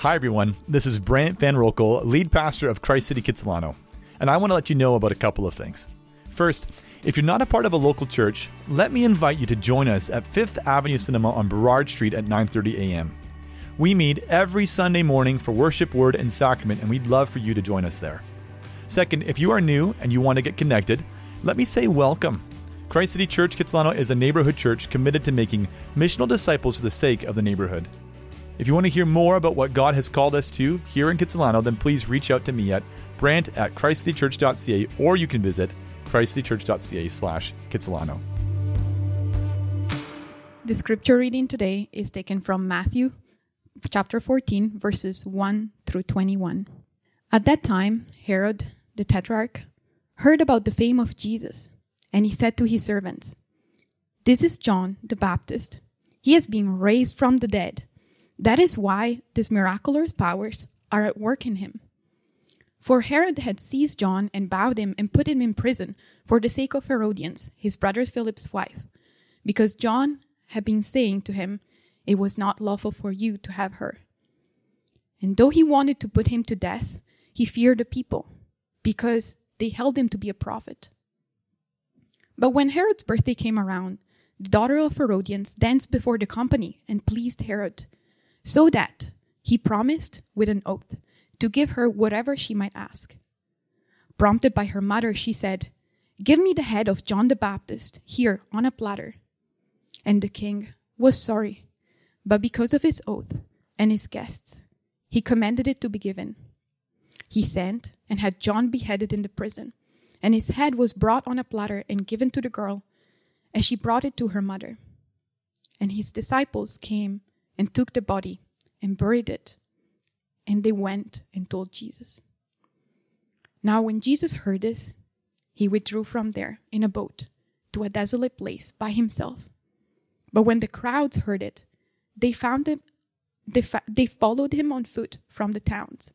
Hi, everyone. This is Brant Van Rokel, lead pastor of Christ City Kitsilano, and I want to let you know about a couple of things. First, if you're not a part of a local church, let me invite you to join us at Fifth Avenue Cinema on Burrard Street at 9:30 a.m. We meet every Sunday morning for worship, word, and sacrament, and we'd love for you to join us there. Second, if you are new and you want to get connected, let me say welcome. Christ City Church Kitsilano is a neighborhood church committed to making missional disciples for the sake of the neighborhood. If you want to hear more about what God has called us to here in Kitsilano, then please reach out to me at brant at christcitychurch.ca or you can visit christcitychurch.ca slash Kitsilano. The scripture reading today is taken from Matthew chapter 14, verses 1 through 21. At that time, Herod the Tetrarch heard about the fame of Jesus, and he said to his servants, This is John the Baptist. He has been raised from the dead that is why these miraculous powers are at work in him. For Herod had seized John and bound him and put him in prison for the sake of Herodias, his brother Philip's wife, because John had been saying to him, It was not lawful for you to have her. And though he wanted to put him to death, he feared the people, because they held him to be a prophet. But when Herod's birthday came around, the daughter of Herodias danced before the company and pleased Herod so that he promised with an oath to give her whatever she might ask. Prompted by her mother, she said, Give me the head of John the Baptist here on a platter. And the king was sorry, but because of his oath and his guests, he commanded it to be given. He sent and had John beheaded in the prison, and his head was brought on a platter and given to the girl as she brought it to her mother. And his disciples came and took the body and buried it. And they went and told Jesus. Now, when Jesus heard this, he withdrew from there in a boat to a desolate place by himself. But when the crowds heard it, they found him they, fa- they followed him on foot from the towns.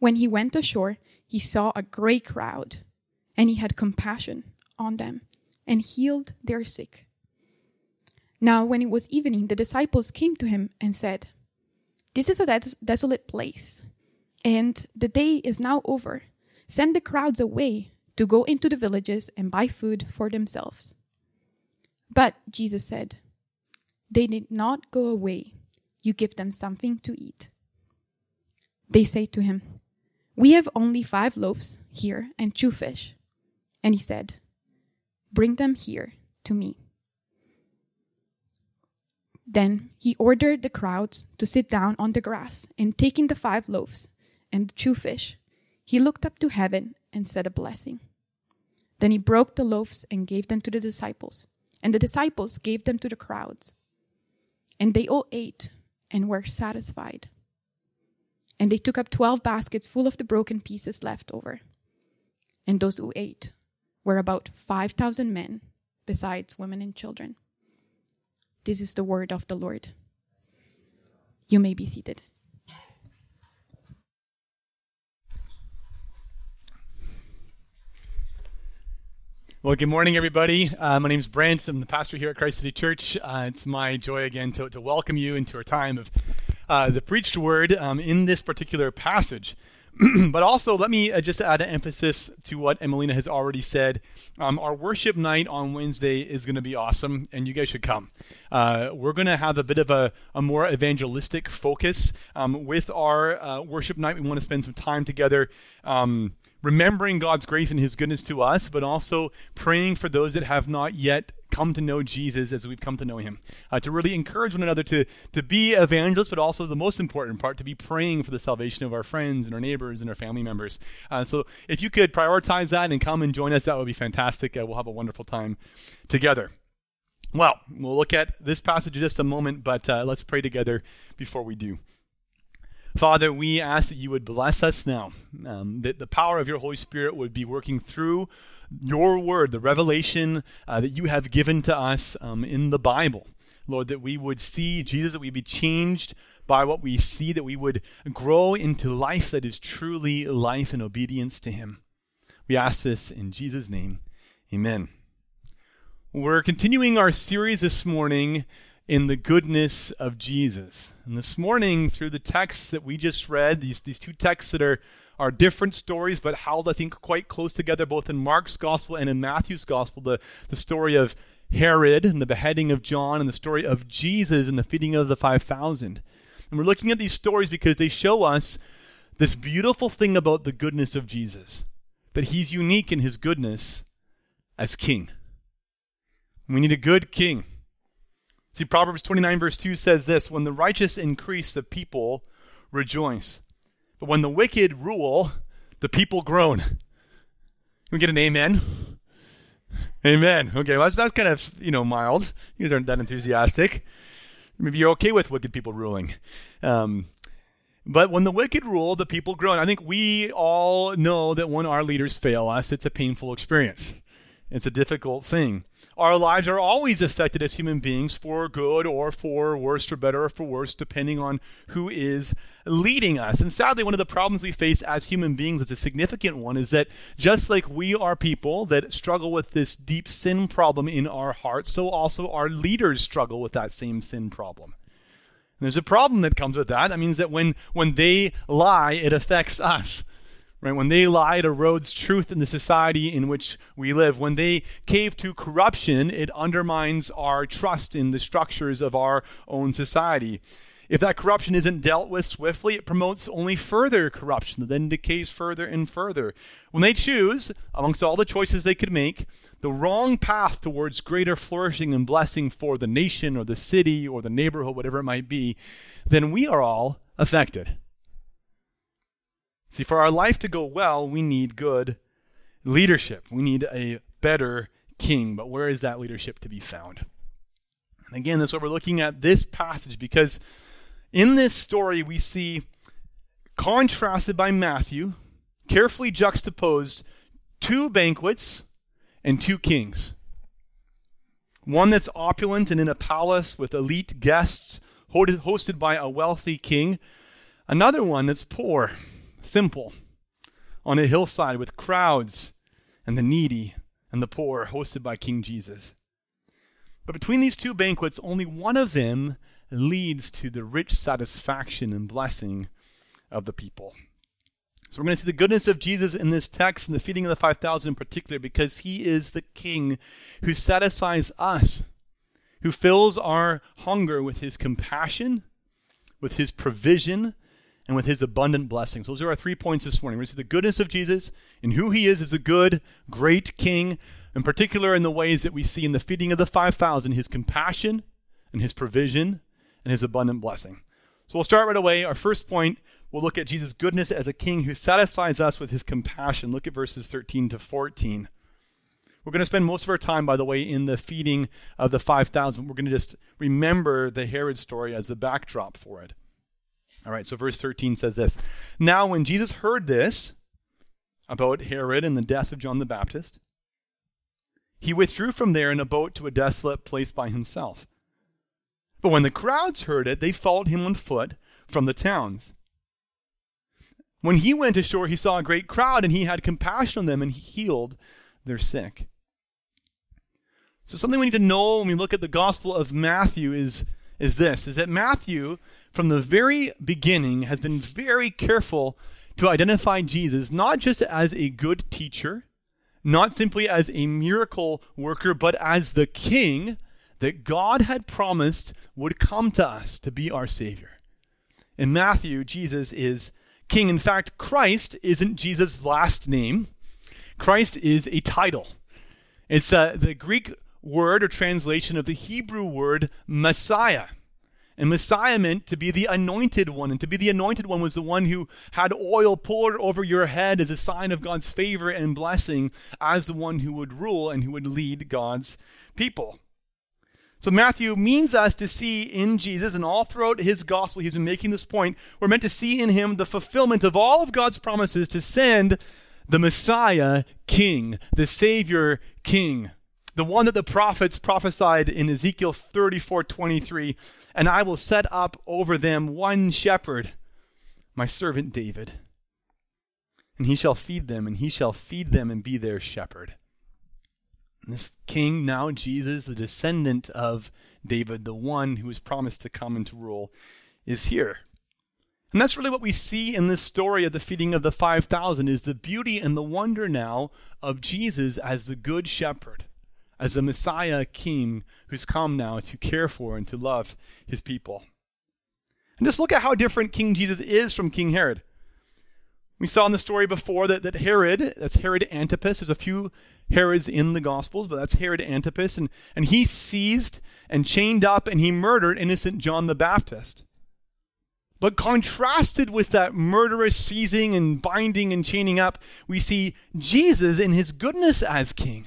When he went ashore, he saw a great crowd, and he had compassion on them and healed their sick. Now, when it was evening, the disciples came to him and said, This is a des- desolate place, and the day is now over. Send the crowds away to go into the villages and buy food for themselves. But Jesus said, They did not go away. You give them something to eat. They say to him, We have only five loaves here and two fish. And he said, Bring them here to me. Then he ordered the crowds to sit down on the grass, and taking the five loaves and the two fish, he looked up to heaven and said a blessing. Then he broke the loaves and gave them to the disciples, and the disciples gave them to the crowds. And they all ate and were satisfied. And they took up twelve baskets full of the broken pieces left over. And those who ate were about five thousand men, besides women and children. This is the word of the Lord. You may be seated. Well, good morning, everybody. Uh, my name is Brant. I'm the pastor here at Christ City Church. Uh, it's my joy again to, to welcome you into our time of uh, the preached word um, in this particular passage. but also, let me uh, just add an emphasis to what Emelina has already said. Um, our worship night on Wednesday is going to be awesome, and you guys should come. Uh, we're going to have a bit of a, a more evangelistic focus um, with our uh, worship night. We want to spend some time together. Um, remembering God's grace and His goodness to us, but also praying for those that have not yet come to know Jesus as we've come to know him. Uh, to really encourage one another to, to be evangelists, but also the most important part, to be praying for the salvation of our friends and our neighbors and our family members. Uh, so if you could prioritize that and come and join us, that would be fantastic. Uh, we'll have a wonderful time together. Well, we'll look at this passage in just a moment, but uh, let's pray together before we do. Father, we ask that you would bless us now, um, that the power of your Holy Spirit would be working through your word, the revelation uh, that you have given to us um, in the Bible. Lord, that we would see Jesus, that we be changed by what we see, that we would grow into life that is truly life in obedience to Him. We ask this in Jesus' name. Amen. We're continuing our series this morning in the goodness of Jesus. And this morning, through the texts that we just read, these, these two texts that are, are different stories, but held, I think, quite close together, both in Mark's gospel and in Matthew's gospel, the, the story of Herod and the beheading of John, and the story of Jesus and the feeding of the 5,000. And we're looking at these stories because they show us this beautiful thing about the goodness of Jesus that he's unique in his goodness as king. We need a good king. See, Proverbs 29, verse 2 says this When the righteous increase, the people rejoice. But when the wicked rule, the people groan. Can we get an amen? Amen. Okay, well, that's, that's kind of, you know, mild. You guys aren't that enthusiastic. Maybe you're okay with wicked people ruling. Um, but when the wicked rule, the people groan. I think we all know that when our leaders fail us, it's a painful experience. It's a difficult thing. Our lives are always affected as human beings for good or for worse, for better or for worse, depending on who is leading us. And sadly, one of the problems we face as human beings is a significant one is that just like we are people that struggle with this deep sin problem in our hearts, so also our leaders struggle with that same sin problem. And there's a problem that comes with that. That means that when, when they lie, it affects us. Right? When they lie, it erodes truth in the society in which we live. When they cave to corruption, it undermines our trust in the structures of our own society. If that corruption isn't dealt with swiftly, it promotes only further corruption that then decays further and further. When they choose, amongst all the choices they could make, the wrong path towards greater flourishing and blessing for the nation or the city or the neighborhood, whatever it might be, then we are all affected. See, for our life to go well, we need good leadership. We need a better king. But where is that leadership to be found? And again, that's what we're looking at this passage because in this story we see contrasted by Matthew, carefully juxtaposed two banquets and two kings. One that's opulent and in a palace with elite guests, hosted by a wealthy king. Another one that's poor simple, on a hillside with crowds and the needy and the poor, hosted by King Jesus. But between these two banquets, only one of them leads to the rich satisfaction and blessing of the people. So we're going to see the goodness of Jesus in this text and the feeding of the 5,000 in particular because he is the king who satisfies us, who fills our hunger with his compassion, with his provision, and with his abundant blessings. So those are our three points this morning. To see the goodness of Jesus and who he is as a good, great king, in particular in the ways that we see in the feeding of the 5,000, his compassion and his provision and his abundant blessing. So we'll start right away. Our first point, we'll look at Jesus' goodness as a king who satisfies us with his compassion. Look at verses 13 to 14. We're going to spend most of our time, by the way, in the feeding of the 5,000. We're going to just remember the Herod story as the backdrop for it. All right, so verse 13 says this Now, when Jesus heard this about Herod and the death of John the Baptist, he withdrew from there in a boat to a desolate place by himself. But when the crowds heard it, they followed him on foot from the towns. When he went ashore, he saw a great crowd, and he had compassion on them, and he healed their sick. So, something we need to know when we look at the Gospel of Matthew is, is this is that Matthew from the very beginning, has been very careful to identify Jesus not just as a good teacher, not simply as a miracle worker, but as the king that God had promised would come to us to be our Savior. In Matthew, Jesus is king. In fact, Christ isn't Jesus' last name, Christ is a title. It's uh, the Greek word or translation of the Hebrew word Messiah. And Messiah meant to be the anointed one. And to be the anointed one was the one who had oil poured over your head as a sign of God's favor and blessing as the one who would rule and who would lead God's people. So Matthew means us to see in Jesus, and all throughout his gospel, he's been making this point. We're meant to see in him the fulfillment of all of God's promises to send the Messiah King, the Savior King the one that the prophets prophesied in Ezekiel 34 23, and I will set up over them one shepherd, my servant David. And he shall feed them, and he shall feed them and be their shepherd. And this king, now Jesus, the descendant of David, the one who was promised to come and to rule, is here. And that's really what we see in this story of the feeding of the 5,000 is the beauty and the wonder now of Jesus as the good shepherd, as the Messiah king who's come now to care for and to love his people. And just look at how different King Jesus is from King Herod. We saw in the story before that, that Herod, that's Herod Antipas, there's a few Herods in the Gospels, but that's Herod Antipas, and, and he seized and chained up and he murdered innocent John the Baptist. But contrasted with that murderous seizing and binding and chaining up, we see Jesus in his goodness as king.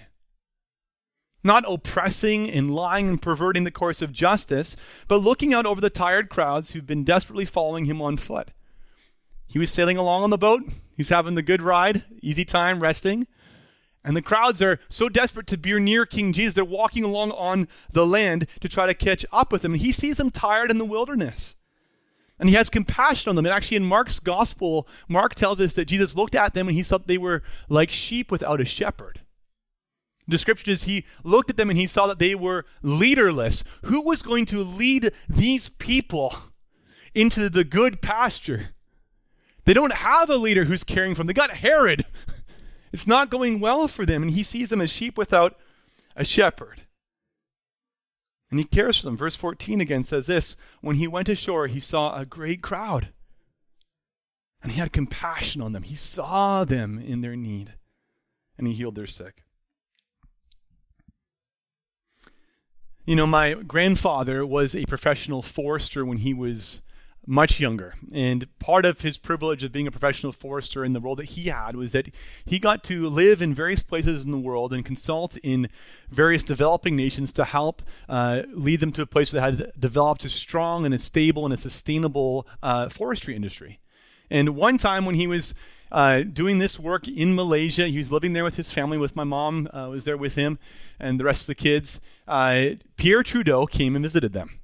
Not oppressing and lying and perverting the course of justice, but looking out over the tired crowds who've been desperately following him on foot. He was sailing along on the boat. He's having the good ride, easy time, resting. And the crowds are so desperate to be near King Jesus, they're walking along on the land to try to catch up with him. And he sees them tired in the wilderness. And he has compassion on them. And actually, in Mark's gospel, Mark tells us that Jesus looked at them and he saw they were like sheep without a shepherd. The scripture is he looked at them and he saw that they were leaderless. Who was going to lead these people into the good pasture? They don't have a leader who's caring for them. They got Herod. It's not going well for them, and he sees them as sheep without a shepherd. And he cares for them. Verse 14 again says this When he went ashore, he saw a great crowd. And he had compassion on them. He saw them in their need, and he healed their sick. You know, my grandfather was a professional forester when he was much younger. And part of his privilege of being a professional forester and the role that he had was that he got to live in various places in the world and consult in various developing nations to help uh, lead them to a place that had developed a strong and a stable and a sustainable uh, forestry industry. And one time when he was uh, doing this work in Malaysia, he was living there with his family, with my mom uh, was there with him, and the rest of the kids. Uh, Pierre Trudeau came and visited them.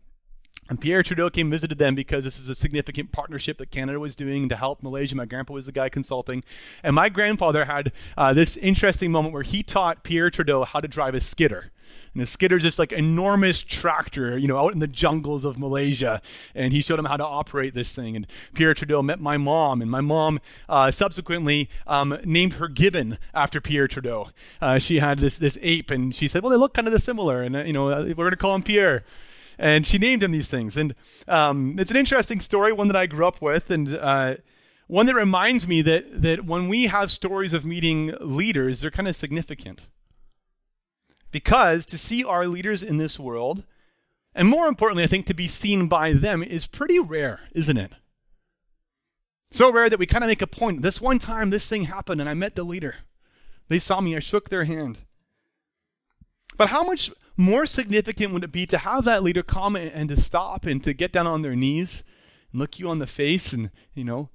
And Pierre Trudeau came and visited them because this is a significant partnership that Canada was doing to help Malaysia. My grandpa was the guy consulting. And my grandfather had uh, this interesting moment where he taught Pierre Trudeau how to drive a skidder. And the this like enormous tractor, you know, out in the jungles of Malaysia. And he showed him how to operate this thing. And Pierre Trudeau met my mom, and my mom uh, subsequently um, named her gibbon after Pierre Trudeau. Uh, she had this this ape, and she said, "Well, they look kind of similar," and uh, you know, uh, we're going to call him Pierre and she named him these things. And um, it's an interesting story, one that I grew up with, and uh, one that reminds me that that when we have stories of meeting leaders, they're kind of significant. Because to see our leaders in this world, and more importantly, I think to be seen by them, is pretty rare, isn't it? So rare that we kind of make a point. This one time, this thing happened, and I met the leader. They saw me, I shook their hand. But how much more significant would it be to have that leader come and to stop and to get down on their knees and look you on the face and, you know,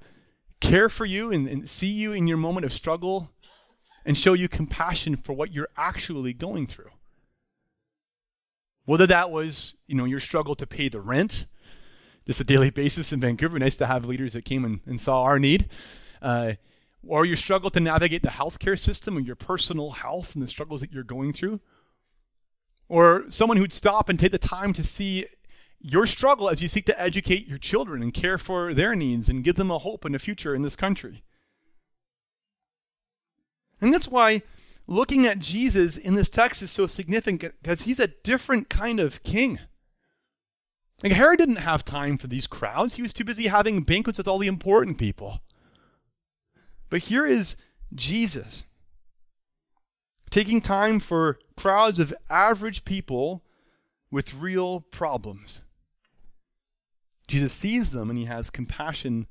care for you and, and see you in your moment of struggle and show you compassion for what you're actually going through? Whether that was, you know, your struggle to pay the rent, just a daily basis in Vancouver. Nice to have leaders that came and, and saw our need. Uh, or your struggle to navigate the healthcare system or your personal health and the struggles that you're going through or someone who'd stop and take the time to see your struggle as you seek to educate your children and care for their needs and give them a hope and a future in this country. And that's why looking at Jesus in this text is so significant because he's a different kind of king. Like Herod didn't have time for these crowds. He was too busy having banquets with all the important people. But here is Jesus taking time for crowds of average people with real problems. Jesus sees them and he has compassion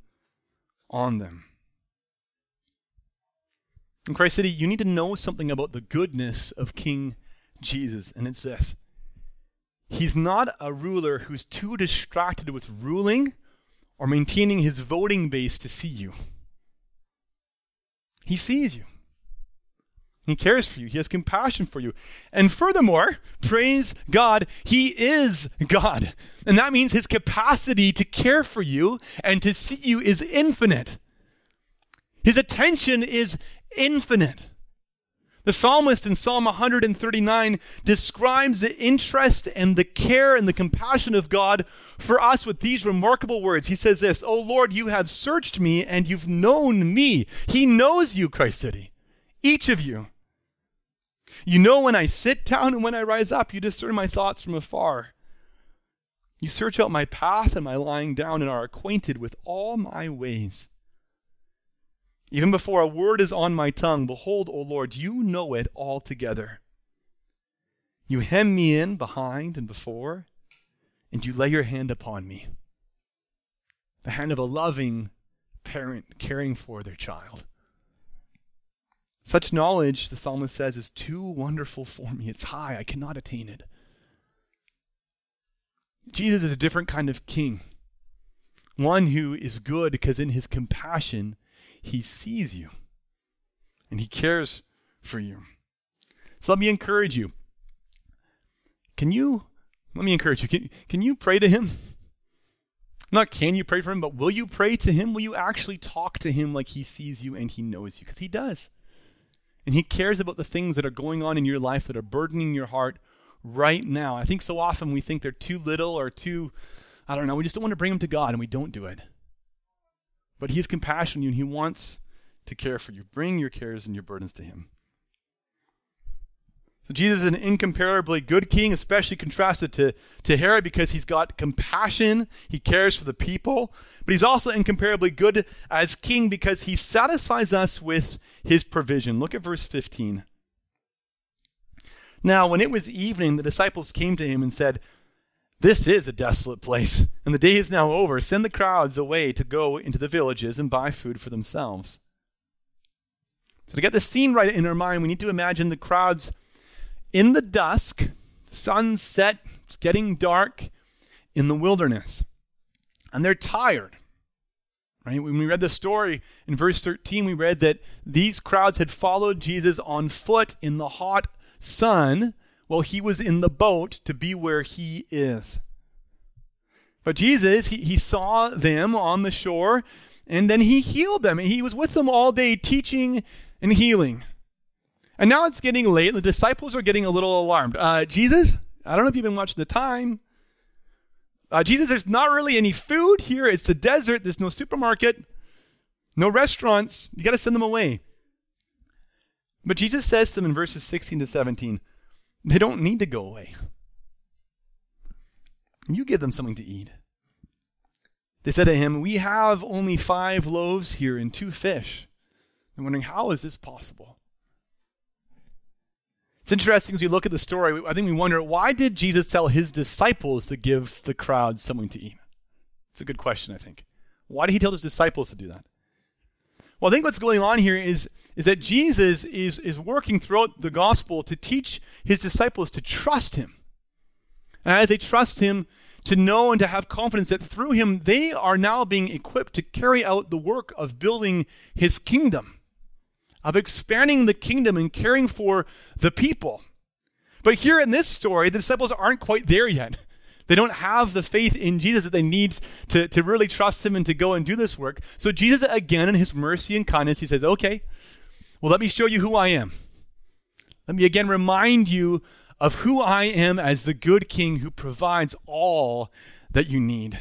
on them. In Christ City, you need to know something about the goodness of King Jesus, and it's this. He's not a ruler who's too distracted with ruling or maintaining his voting base to see you. He sees you. He cares for you. He has compassion for you. And furthermore, praise God, He is God. And that means His capacity to care for you and to see you is infinite. His attention is infinite. The psalmist in Psalm 139 describes the interest and the care and the compassion of God for us with these remarkable words. He says this, "O Lord, you have searched me and you've known me. He knows you, Christ City. Each of you. You know when I sit down and when I rise up. You discern my thoughts from afar. You search out my path and my lying down and are acquainted with all my ways. Even before a word is on my tongue, behold, O Lord, you know it altogether. You hem me in behind and before, and you lay your hand upon me. The hand of a loving parent caring for their child. Such knowledge, the psalmist says, is too wonderful for me. It's high. I cannot attain it. Jesus is a different kind of king. One who is good because in his compassion, he sees you and He cares for you. So let me encourage you. Can you, let me encourage you, can, can you pray to Him? Not can you pray for Him, but will you pray to Him? Will you actually talk to Him like He sees you and He knows you? Because He does. And He cares about the things that are going on in your life that are burdening your heart right now. I think so often we think they're too little or too, I don't know, we just don't want to bring them to God and we don't do it. But He has compassion on you and He wants to care for you. Bring your cares and your burdens to Him. So Jesus is an incomparably good king, especially contrasted to, to Herod because he's got compassion, he cares for the people, but he's also incomparably good as king because he satisfies us with his provision. Look at verse 15. Now, when it was evening, the disciples came to him and said, this is a desolate place, and the day is now over. Send the crowds away to go into the villages and buy food for themselves. So, to get the scene right in our mind, we need to imagine the crowds in the dusk, sunset, it's getting dark in the wilderness. And they're tired. Right? When we read the story in verse 13, we read that these crowds had followed Jesus on foot in the hot sun well, he was in the boat to be where he is. But Jesus, he, he saw them on the shore, and then he healed them. He was with them all day teaching and healing. And now it's getting late, and the disciples are getting a little alarmed. Uh, Jesus, I don't know if you've been watching the time. Uh, Jesus, there's not really any food here. It's the desert. There's no supermarket, no restaurants. You got to send them away. But Jesus says to them in verses 16 to 17, they don't need to go away. You give them something to eat. They said to him, We have only five loaves here and two fish. I'm wondering, how is this possible? It's interesting as we look at the story, I think we wonder, why did Jesus tell his disciples to give the crowd something to eat? It's a good question, I think. Why did he tell his disciples to do that? Well, I think what's going on here is, is that Jesus is, is working throughout the gospel to teach his disciples to trust him. And as they trust him, to know and to have confidence that through him they are now being equipped to carry out the work of building his kingdom, of expanding the kingdom and caring for the people. But here in this story, the disciples aren't quite there yet. They don't have the faith in Jesus that they need to, to really trust him and to go and do this work. So Jesus, again, in his mercy and kindness, he says, okay, well, let me show you who I am. Let me again remind you of who I am as the good king who provides all that you need.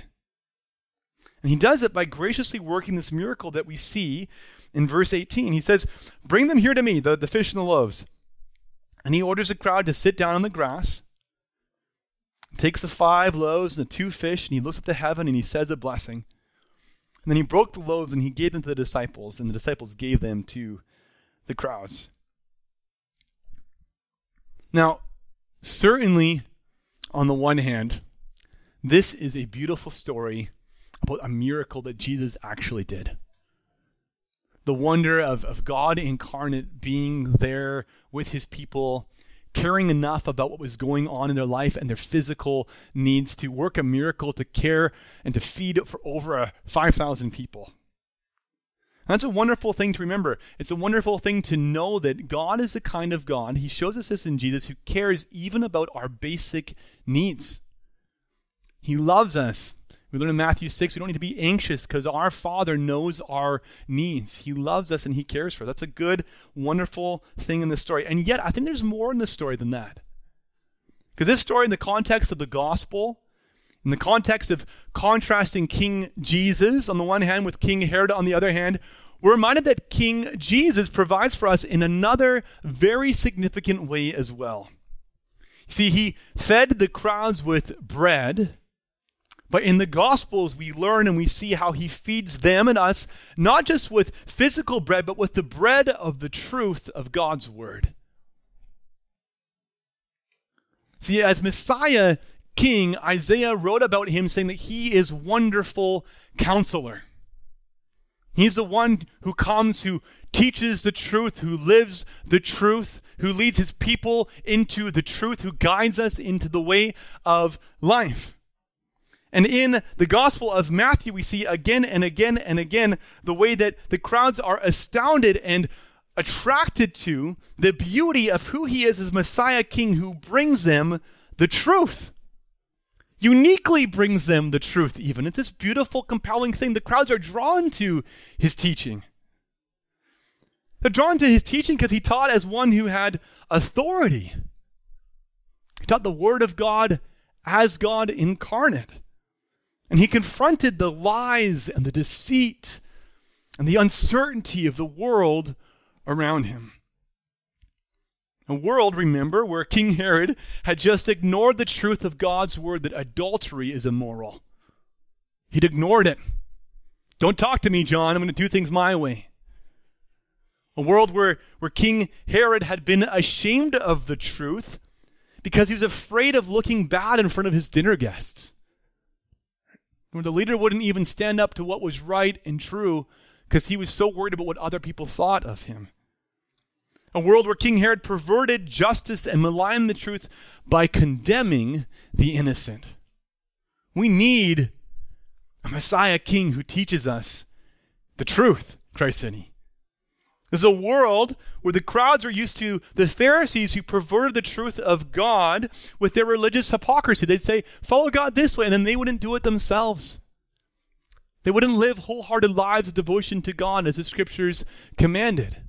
And he does it by graciously working this miracle that we see in verse 18. He says, Bring them here to me, the, the fish and the loaves. And he orders the crowd to sit down on the grass takes the five loaves and the two fish, and he looks up to heaven and he says a blessing. And then he broke the loaves and he gave them to the disciples, and the disciples gave them to the crowds. Now, certainly, on the one hand, this is a beautiful story about a miracle that Jesus actually did. The wonder of, of God incarnate being there with his people caring enough about what was going on in their life and their physical needs to work a miracle to care and to feed for over 5,000 people. That's a wonderful thing to remember. It's a wonderful thing to know that God is the kind of God, He shows us this in Jesus, who cares even about our basic needs. He loves us We learn in Matthew 6 we don't need to be anxious because our Father knows our needs. He loves us and He cares for us. That's a good, wonderful thing in this story. And yet, I think there's more in this story than that. Because this story, in the context of the gospel, in the context of contrasting King Jesus on the one hand with King Herod on the other hand, we're reminded that King Jesus provides for us in another very significant way as well. See, he fed the crowds with bread, but in the Gospels, we learn and we see how he feeds them and us, not just with physical bread, but with the bread of the truth of God's Word. See, as Messiah King, Isaiah wrote about him saying that he is wonderful counselor. He's the one who comes, who teaches the truth, who lives the truth, who leads his people into the truth, who guides us into the way of life. And in the Gospel of Matthew, we see again and again and again the way that the crowds are astounded and attracted to the beauty of who he is as Messiah King who brings them the truth. Uniquely brings them the truth, even. It's this beautiful, compelling thing. The crowds are drawn to his teaching. They're drawn to his teaching because he taught as one who had authority. He taught the Word of God as God incarnate. And he confronted the lies and the deceit and the uncertainty of the world around him. A world, remember, where King Herod had just ignored the truth of God's word that adultery is immoral. He'd ignored it. Don't talk to me, John. I'm going to do things my way. A world where, where King Herod had been ashamed of the truth because he was afraid of looking bad in front of his dinner guests. Where the leader wouldn't even stand up to what was right and true because he was so worried about what other people thought of him. A world where King Herod perverted justice and maligned the truth by condemning the innocent. We need a Messiah King who teaches us the truth, Christ said. There's a world where the crowds are used to the Pharisees who perverted the truth of God with their religious hypocrisy. They'd say, follow God this way, and then they wouldn't do it themselves. They wouldn't live wholehearted lives of devotion to God as the scriptures commanded.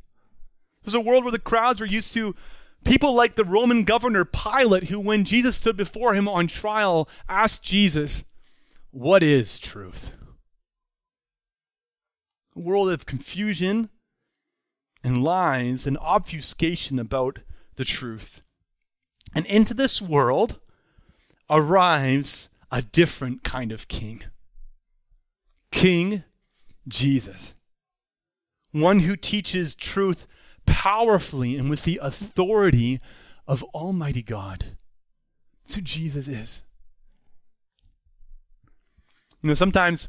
There's a world where the crowds were used to people like the Roman governor Pilate, who, when Jesus stood before him on trial, asked Jesus, What is truth? A world of confusion and lies and obfuscation about the truth. And into this world arrives a different kind of king King Jesus. One who teaches truth powerfully and with the authority of Almighty God. That's who Jesus is. You know, sometimes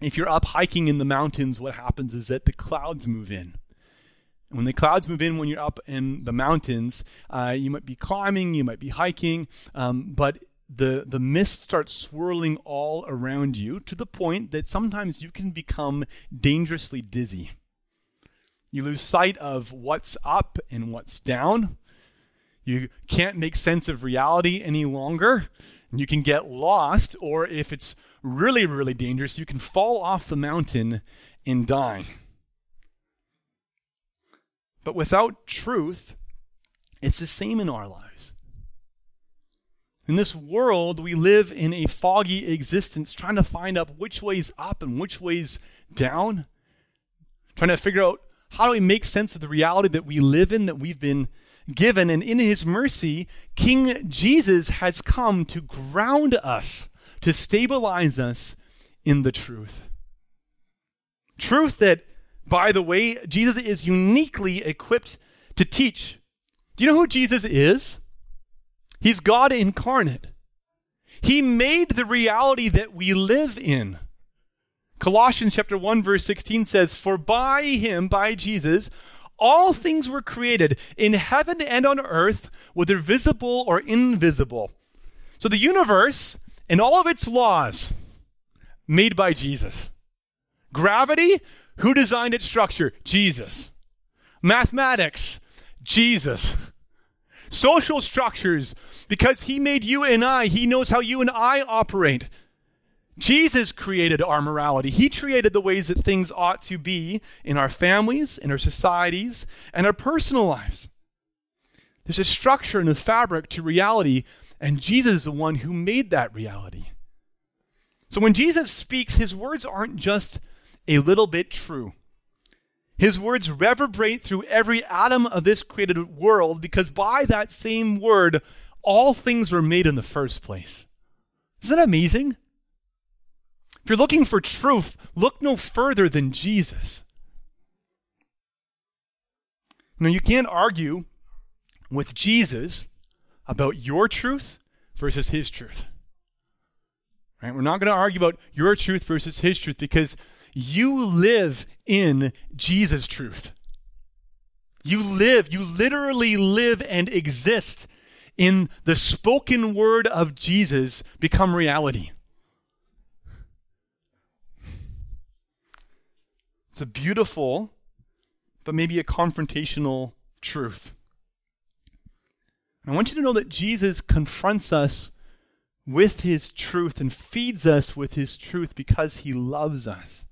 if you're up hiking in the mountains, what happens is that the clouds move in. When the clouds move in when you're up in the mountains, uh, you might be climbing, you might be hiking, um, but the, the mist starts swirling all around you to the point that sometimes you can become dangerously dizzy. You lose sight of what's up and what's down. You can't make sense of reality any longer. You can get lost, or if it's really, really dangerous, you can fall off the mountain and die. But without truth, it's the same in our lives. In this world, we live in a foggy existence, trying to find out which way's up and which way's down, trying to figure out how do we make sense of the reality that we live in, that we've been given. And in his mercy, King Jesus has come to ground us, to stabilize us in the truth. Truth that by the way, Jesus is uniquely equipped to teach. Do you know who Jesus is? He's God incarnate. He made the reality that we live in. Colossians chapter 1 verse 16 says, "For by him, by Jesus, all things were created in heaven and on earth, whether visible or invisible." So the universe and all of its laws made by Jesus. Gravity who designed its structure? Jesus. Mathematics? Jesus. Social structures, because he made you and I, he knows how you and I operate. Jesus created our morality. He created the ways that things ought to be in our families, in our societies, and our personal lives. There's a structure and a fabric to reality, and Jesus is the one who made that reality. So when Jesus speaks, his words aren't just a little bit true. His words reverberate through every atom of this created world because by that same word, all things were made in the first place. Isn't that amazing? If you're looking for truth, look no further than Jesus. Now, you can't argue with Jesus about your truth versus his truth. Right? We're not going to argue about your truth versus his truth because you live in Jesus' truth. You live, you literally live and exist in the spoken word of Jesus become reality. It's a beautiful, but maybe a confrontational truth. I want you to know that Jesus confronts us with his truth and feeds us with his truth because he loves us.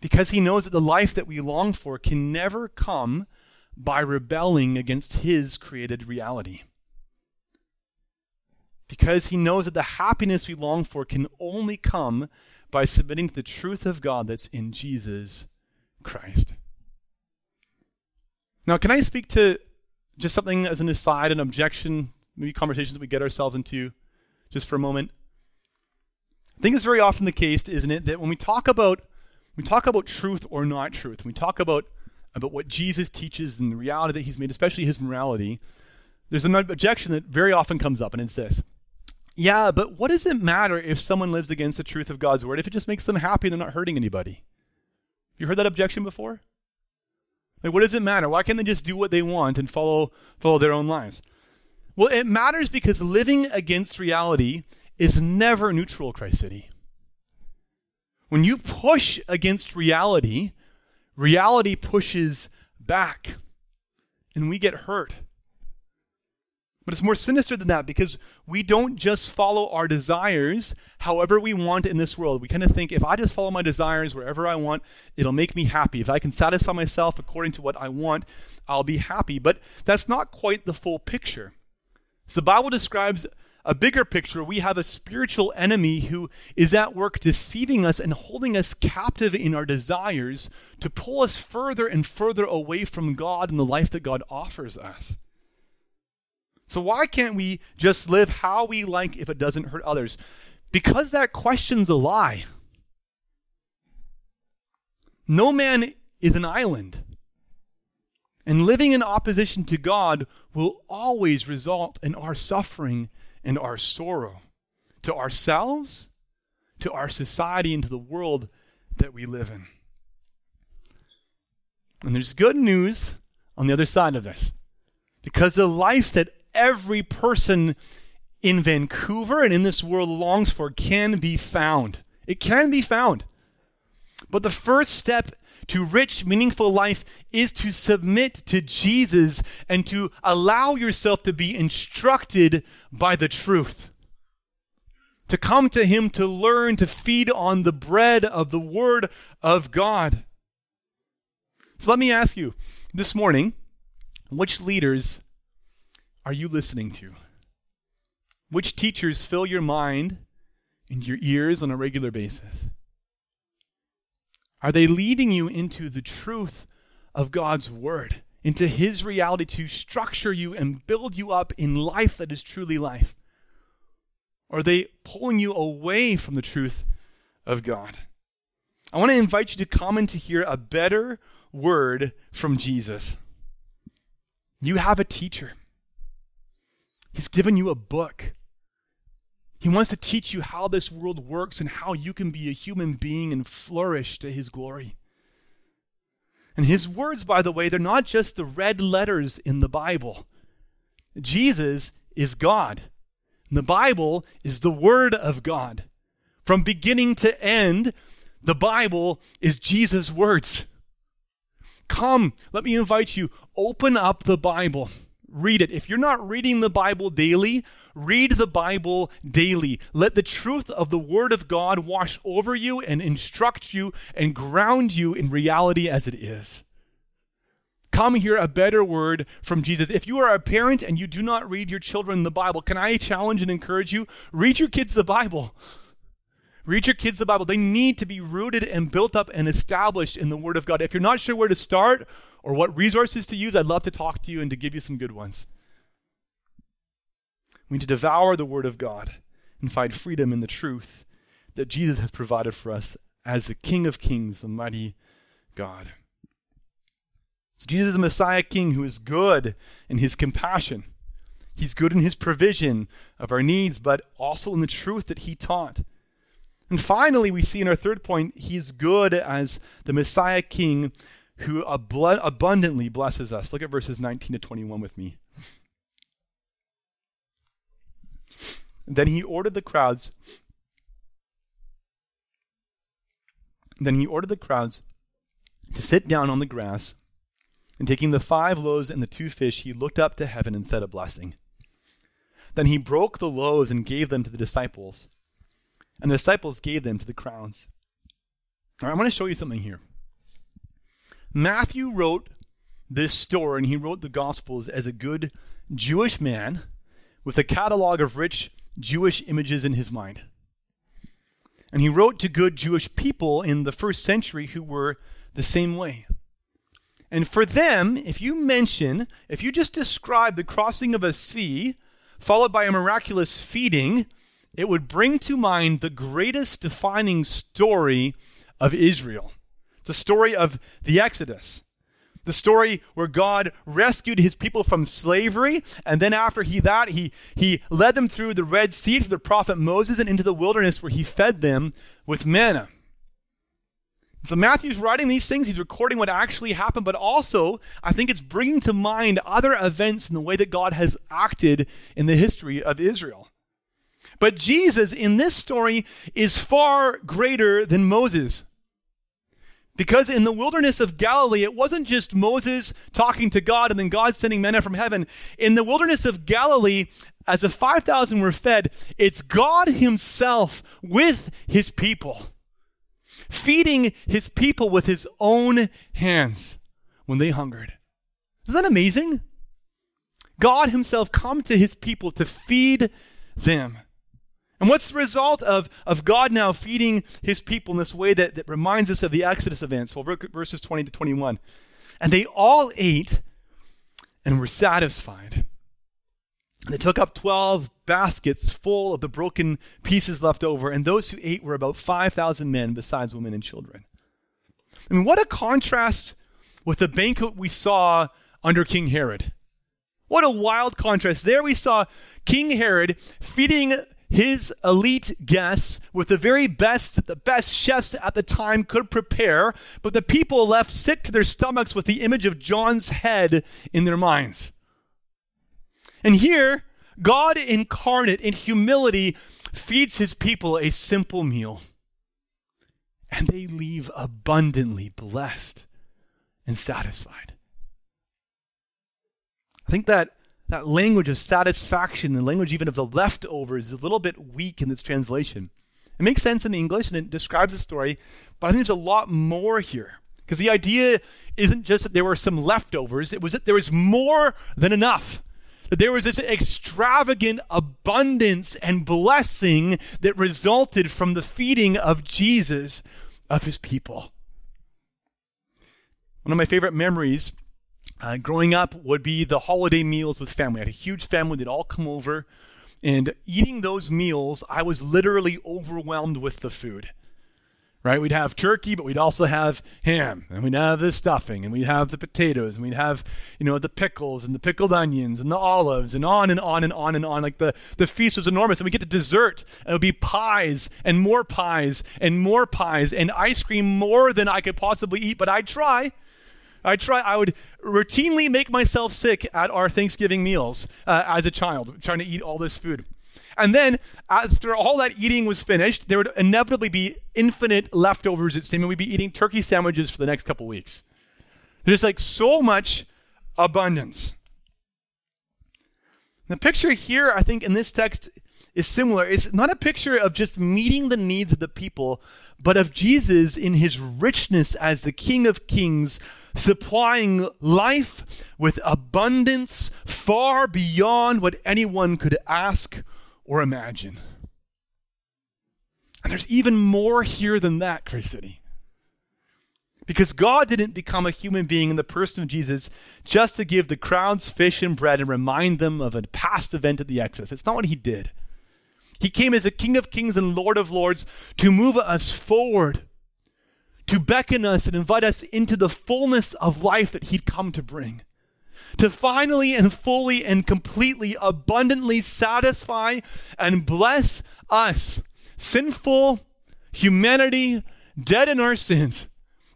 Because he knows that the life that we long for can never come by rebelling against his created reality. Because he knows that the happiness we long for can only come by submitting to the truth of God that's in Jesus Christ. Now, can I speak to just something as an aside, an objection, maybe conversations that we get ourselves into just for a moment? I think it's very often the case, isn't it, that when we talk about we talk about truth or not truth, we talk about about what Jesus teaches and the reality that he's made, especially his morality, there's an objection that very often comes up, and it's this. Yeah, but what does it matter if someone lives against the truth of God's word if it just makes them happy and they're not hurting anybody? You heard that objection before? Like, what does it matter? Why can't they just do what they want and follow follow their own lives? Well, it matters because living against reality is never neutral, Christ City. When you push against reality, reality pushes back and we get hurt. But it's more sinister than that because we don't just follow our desires however we want in this world. We kind of think if I just follow my desires wherever I want, it'll make me happy. If I can satisfy myself according to what I want, I'll be happy. But that's not quite the full picture. So the Bible describes a bigger picture, we have a spiritual enemy who is at work deceiving us and holding us captive in our desires to pull us further and further away from God and the life that God offers us. So, why can't we just live how we like if it doesn't hurt others? Because that question's a lie. No man is an island. And living in opposition to God will always result in our suffering and our sorrow to ourselves, to our society, and to the world that we live in. And there's good news on the other side of this. Because the life that every person in Vancouver and in this world longs for can be found. It can be found. But the first step to rich, meaningful life is to submit to Jesus and to allow yourself to be instructed by the truth. To come to Him to learn to feed on the bread of the Word of God. So let me ask you this morning which leaders are you listening to? Which teachers fill your mind and your ears on a regular basis? Are they leading you into the truth of God's Word, into His reality to structure you and build you up in life that is truly life? Or are they pulling you away from the truth of God? I want to invite you to come and to hear a better word from Jesus. You have a teacher. He's given you a book. He wants to teach you how this world works and how you can be a human being and flourish to His glory. And His words, by the way, they're not just the red letters in the Bible. Jesus is God. The Bible is the Word of God. From beginning to end, the Bible is Jesus' words. Come, let me invite you, open up the Bible read it. If you're not reading the Bible daily, read the Bible daily. Let the truth of the Word of God wash over you and instruct you and ground you in reality as it is. Come hear a better word from Jesus. If you are a parent and you do not read your children the Bible, can I challenge and encourage you? Read your kids the Bible. Read your kids the Bible. They need to be rooted and built up and established in the Word of God. If you're not sure where to start or what resources to use, I'd love to talk to you and to give you some good ones. We need to devour the Word of God and find freedom in the truth that Jesus has provided for us as the King of Kings, the mighty God. So Jesus is a Messiah King who is good in his compassion. He's good in his provision of our needs, but also in the truth that he taught. And finally, we see in our third point, he's good as the Messiah King who abundantly blesses us. Look at verses 19 to 21 with me. Then he ordered the crowds. Then he ordered the crowds to sit down on the grass and taking the five loaves and the two fish, he looked up to heaven and said a blessing. Then he broke the loaves and gave them to the disciples, and the disciples gave them to the crowds. All right, I want to show you something here. Matthew wrote this story, and he wrote the Gospels as a good Jewish man with a catalog of rich Jewish images in his mind. And he wrote to good Jewish people in the first century who were the same way. And for them, if you mention, if you just describe the crossing of a sea followed by a miraculous feeding, it would bring to mind the greatest defining story of Israel. It's a story of the Exodus. The story where God rescued his people from slavery, and then after he that, he, he led them through the Red Sea to the prophet Moses and into the wilderness where he fed them with manna. So Matthew's writing these things, he's recording what actually happened, but also I think it's bringing to mind other events in the way that God has acted in the history of Israel. But Jesus in this story is far greater than Moses. Because in the wilderness of Galilee, it wasn't just Moses talking to God and then God sending manna from heaven. In the wilderness of Galilee, as the 5,000 were fed, it's God Himself with His people feeding his people with his own hands when they hungered. Isn't that amazing? God himself come to his people to feed them. And what's the result of, of God now feeding his people in this way that, that reminds us of the Exodus events? Well, verses 20 to 21. And they all ate and were satisfied. They took up 12 baskets full of the broken pieces left over, and those who ate were about 5,000 men, besides women and children. I mean, what a contrast with the banquet we saw under King Herod. What a wild contrast. There we saw King Herod feeding his elite guests with the very best that the best chefs at the time could prepare, but the people left sick to their stomachs with the image of John's head in their minds. And here, God incarnate in humility feeds his people a simple meal. And they leave abundantly blessed and satisfied. I think that that language of satisfaction, the language even of the leftovers, is a little bit weak in this translation. It makes sense in the English and it describes the story, but I think there's a lot more here. Because the idea isn't just that there were some leftovers, it was that there was more than enough that there was this extravagant abundance and blessing that resulted from the feeding of Jesus of his people. One of my favorite memories uh, growing up would be the holiday meals with family. I had a huge family, they'd all come over. And eating those meals, I was literally overwhelmed with the food right? We'd have turkey, but we'd also have ham, and we'd have the stuffing, and we'd have the potatoes, and we'd have, you know, the pickles and the pickled onions and the olives, and on and on and on and on. Like the, the feast was enormous. And we get to dessert, and it would be pies and more pies and more pies and ice cream more than I could possibly eat, but I'd try. I try. I would routinely make myself sick at our Thanksgiving meals uh, as a child, trying to eat all this food. And then, after all that eating was finished, there would inevitably be infinite leftovers. It seemed we'd be eating turkey sandwiches for the next couple weeks. There's like so much abundance. The picture here, I think, in this text is similar. It's not a picture of just meeting the needs of the people, but of Jesus in his richness as the King of Kings, supplying life with abundance far beyond what anyone could ask or imagine. And there's even more here than that, Grace City. Because God didn't become a human being in the person of Jesus just to give the crowds fish and bread and remind them of a past event at the Exodus. It's not what he did. He came as a King of Kings and Lord of Lords to move us forward, to beckon us and invite us into the fullness of life that he'd come to bring. To finally and fully and completely, abundantly satisfy and bless us, sinful humanity, dead in our sins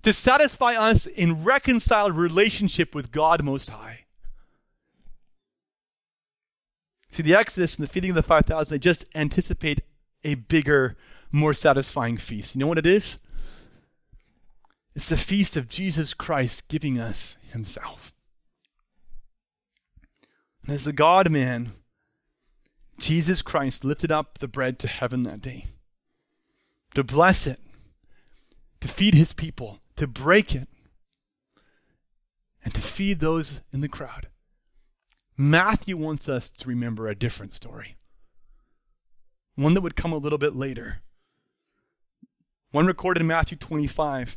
to satisfy us in reconciled relationship with God Most High. See, the Exodus and the feeding of the 5,000, they just anticipate a bigger, more satisfying feast. You know what it is? It's the feast of Jesus Christ giving us Himself. And as the God man, Jesus Christ lifted up the bread to heaven that day to bless it, to feed His people, to break it, and to feed those in the crowd. Matthew wants us to remember a different story, one that would come a little bit later. One recorded in Matthew 25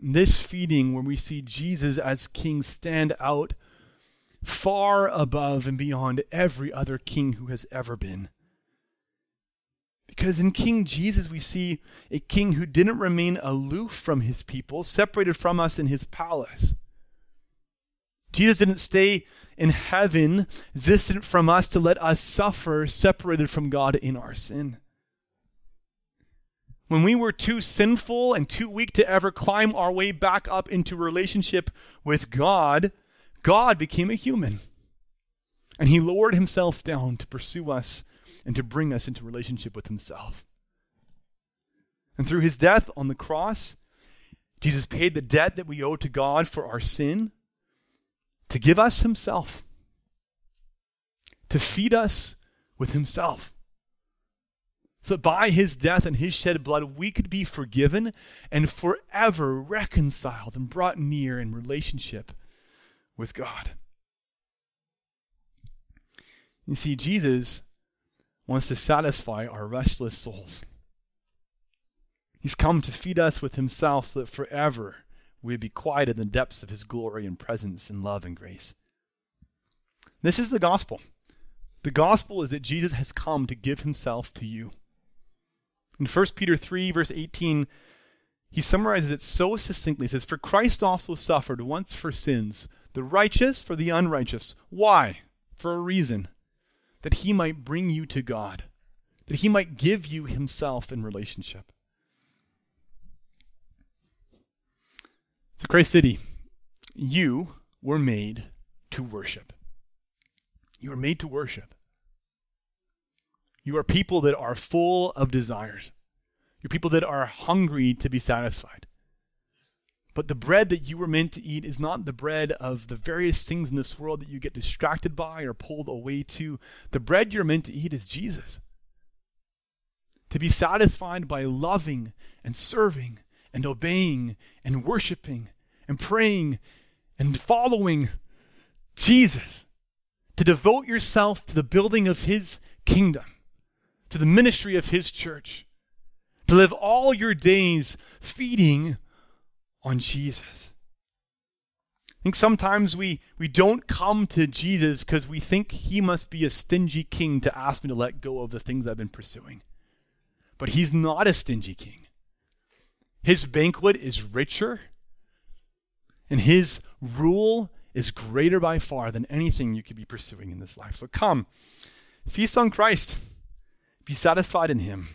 this feeding, where we see Jesus as king stand out far above and beyond every other king who has ever been. Because in King Jesus, we see a king who didn't remain aloof from his people, separated from us in his palace. Jesus didn't stay in heaven, distant from us to let us suffer, separated from God in our sin. When we were too sinful and too weak to ever climb our way back up into relationship with God, God became a human. And he lowered himself down to pursue us and to bring us into relationship with himself. And through his death on the cross, Jesus paid the debt that we owe to God for our sin to give us himself, to feed us with himself. So by his death and his shed blood, we could be forgiven and forever reconciled and brought near in relationship with God. You see, Jesus wants to satisfy our restless souls. He's come to feed us with himself so that forever we would be quiet in the depths of his glory and presence and love and grace. This is the gospel. The gospel is that Jesus has come to give himself to you. In 1 Peter 3, verse 18, he summarizes it so succinctly. He says, For Christ also suffered once for sins, the righteous for the unrighteous. Why? For a reason that he might bring you to God, that he might give you himself in relationship. So, Christ City, you were made to worship. You were made to worship. You are people that are full of desires. You're people that are hungry to be satisfied. But the bread that you were meant to eat is not the bread of the various things in this world that you get distracted by or pulled away to. The bread you're meant to eat is Jesus. To be satisfied by loving and serving and obeying and worshiping and praying and following Jesus. To devote yourself to the building of His kingdom, to the ministry of His church. To live all your days feeding on Jesus. I think sometimes we, we don't come to Jesus because we think he must be a stingy king to ask me to let go of the things I've been pursuing. But he's not a stingy king. His banquet is richer, and his rule is greater by far than anything you could be pursuing in this life. So come, feast on Christ, be satisfied in Him.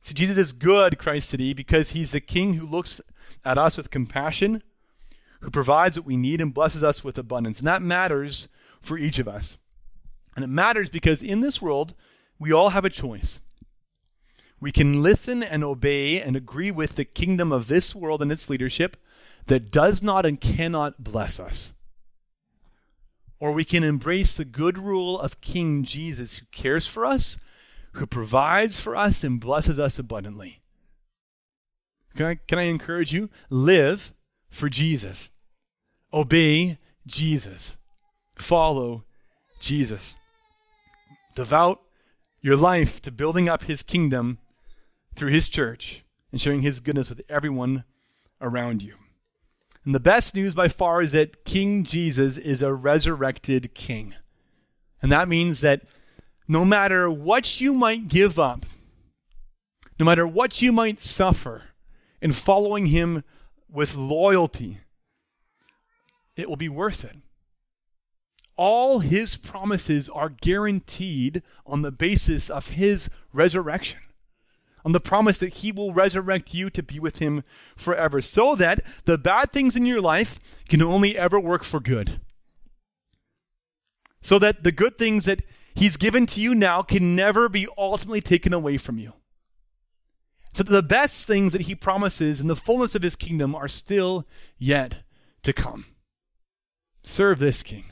See, Jesus is good, Christ City, because He's the King who looks at us with compassion, who provides what we need and blesses us with abundance. And that matters for each of us. And it matters because in this world, we all have a choice. We can listen and obey and agree with the kingdom of this world and its leadership that does not and cannot bless us. Or we can embrace the good rule of King Jesus who cares for us, who provides for us, and blesses us abundantly. Can I, can I encourage you? Live for Jesus. Obey Jesus. Follow Jesus. Devout your life to building up his kingdom through his church and sharing his goodness with everyone around you. And the best news by far is that King Jesus is a resurrected king. And that means that no matter what you might give up, no matter what you might suffer in following him with loyalty, it will be worth it. All his promises are guaranteed on the basis of his resurrection on the promise that he will resurrect you to be with him forever, so that the bad things in your life can only ever work for good. So that the good things that he's given to you now can never be ultimately taken away from you. So that the best things that he promises in the fullness of his kingdom are still yet to come. Serve this king.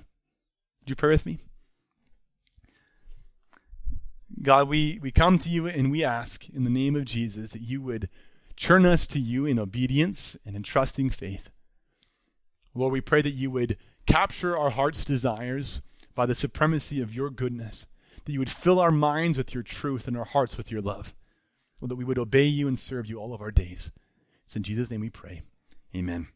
Would you pray with me? God, we, we come to you and we ask in the name of Jesus that you would turn us to you in obedience and in trusting faith. Lord, we pray that you would capture our heart's desires by the supremacy of your goodness, that you would fill our minds with your truth and our hearts with your love, Lord, that we would obey you and serve you all of our days. It's in Jesus' name we pray. Amen.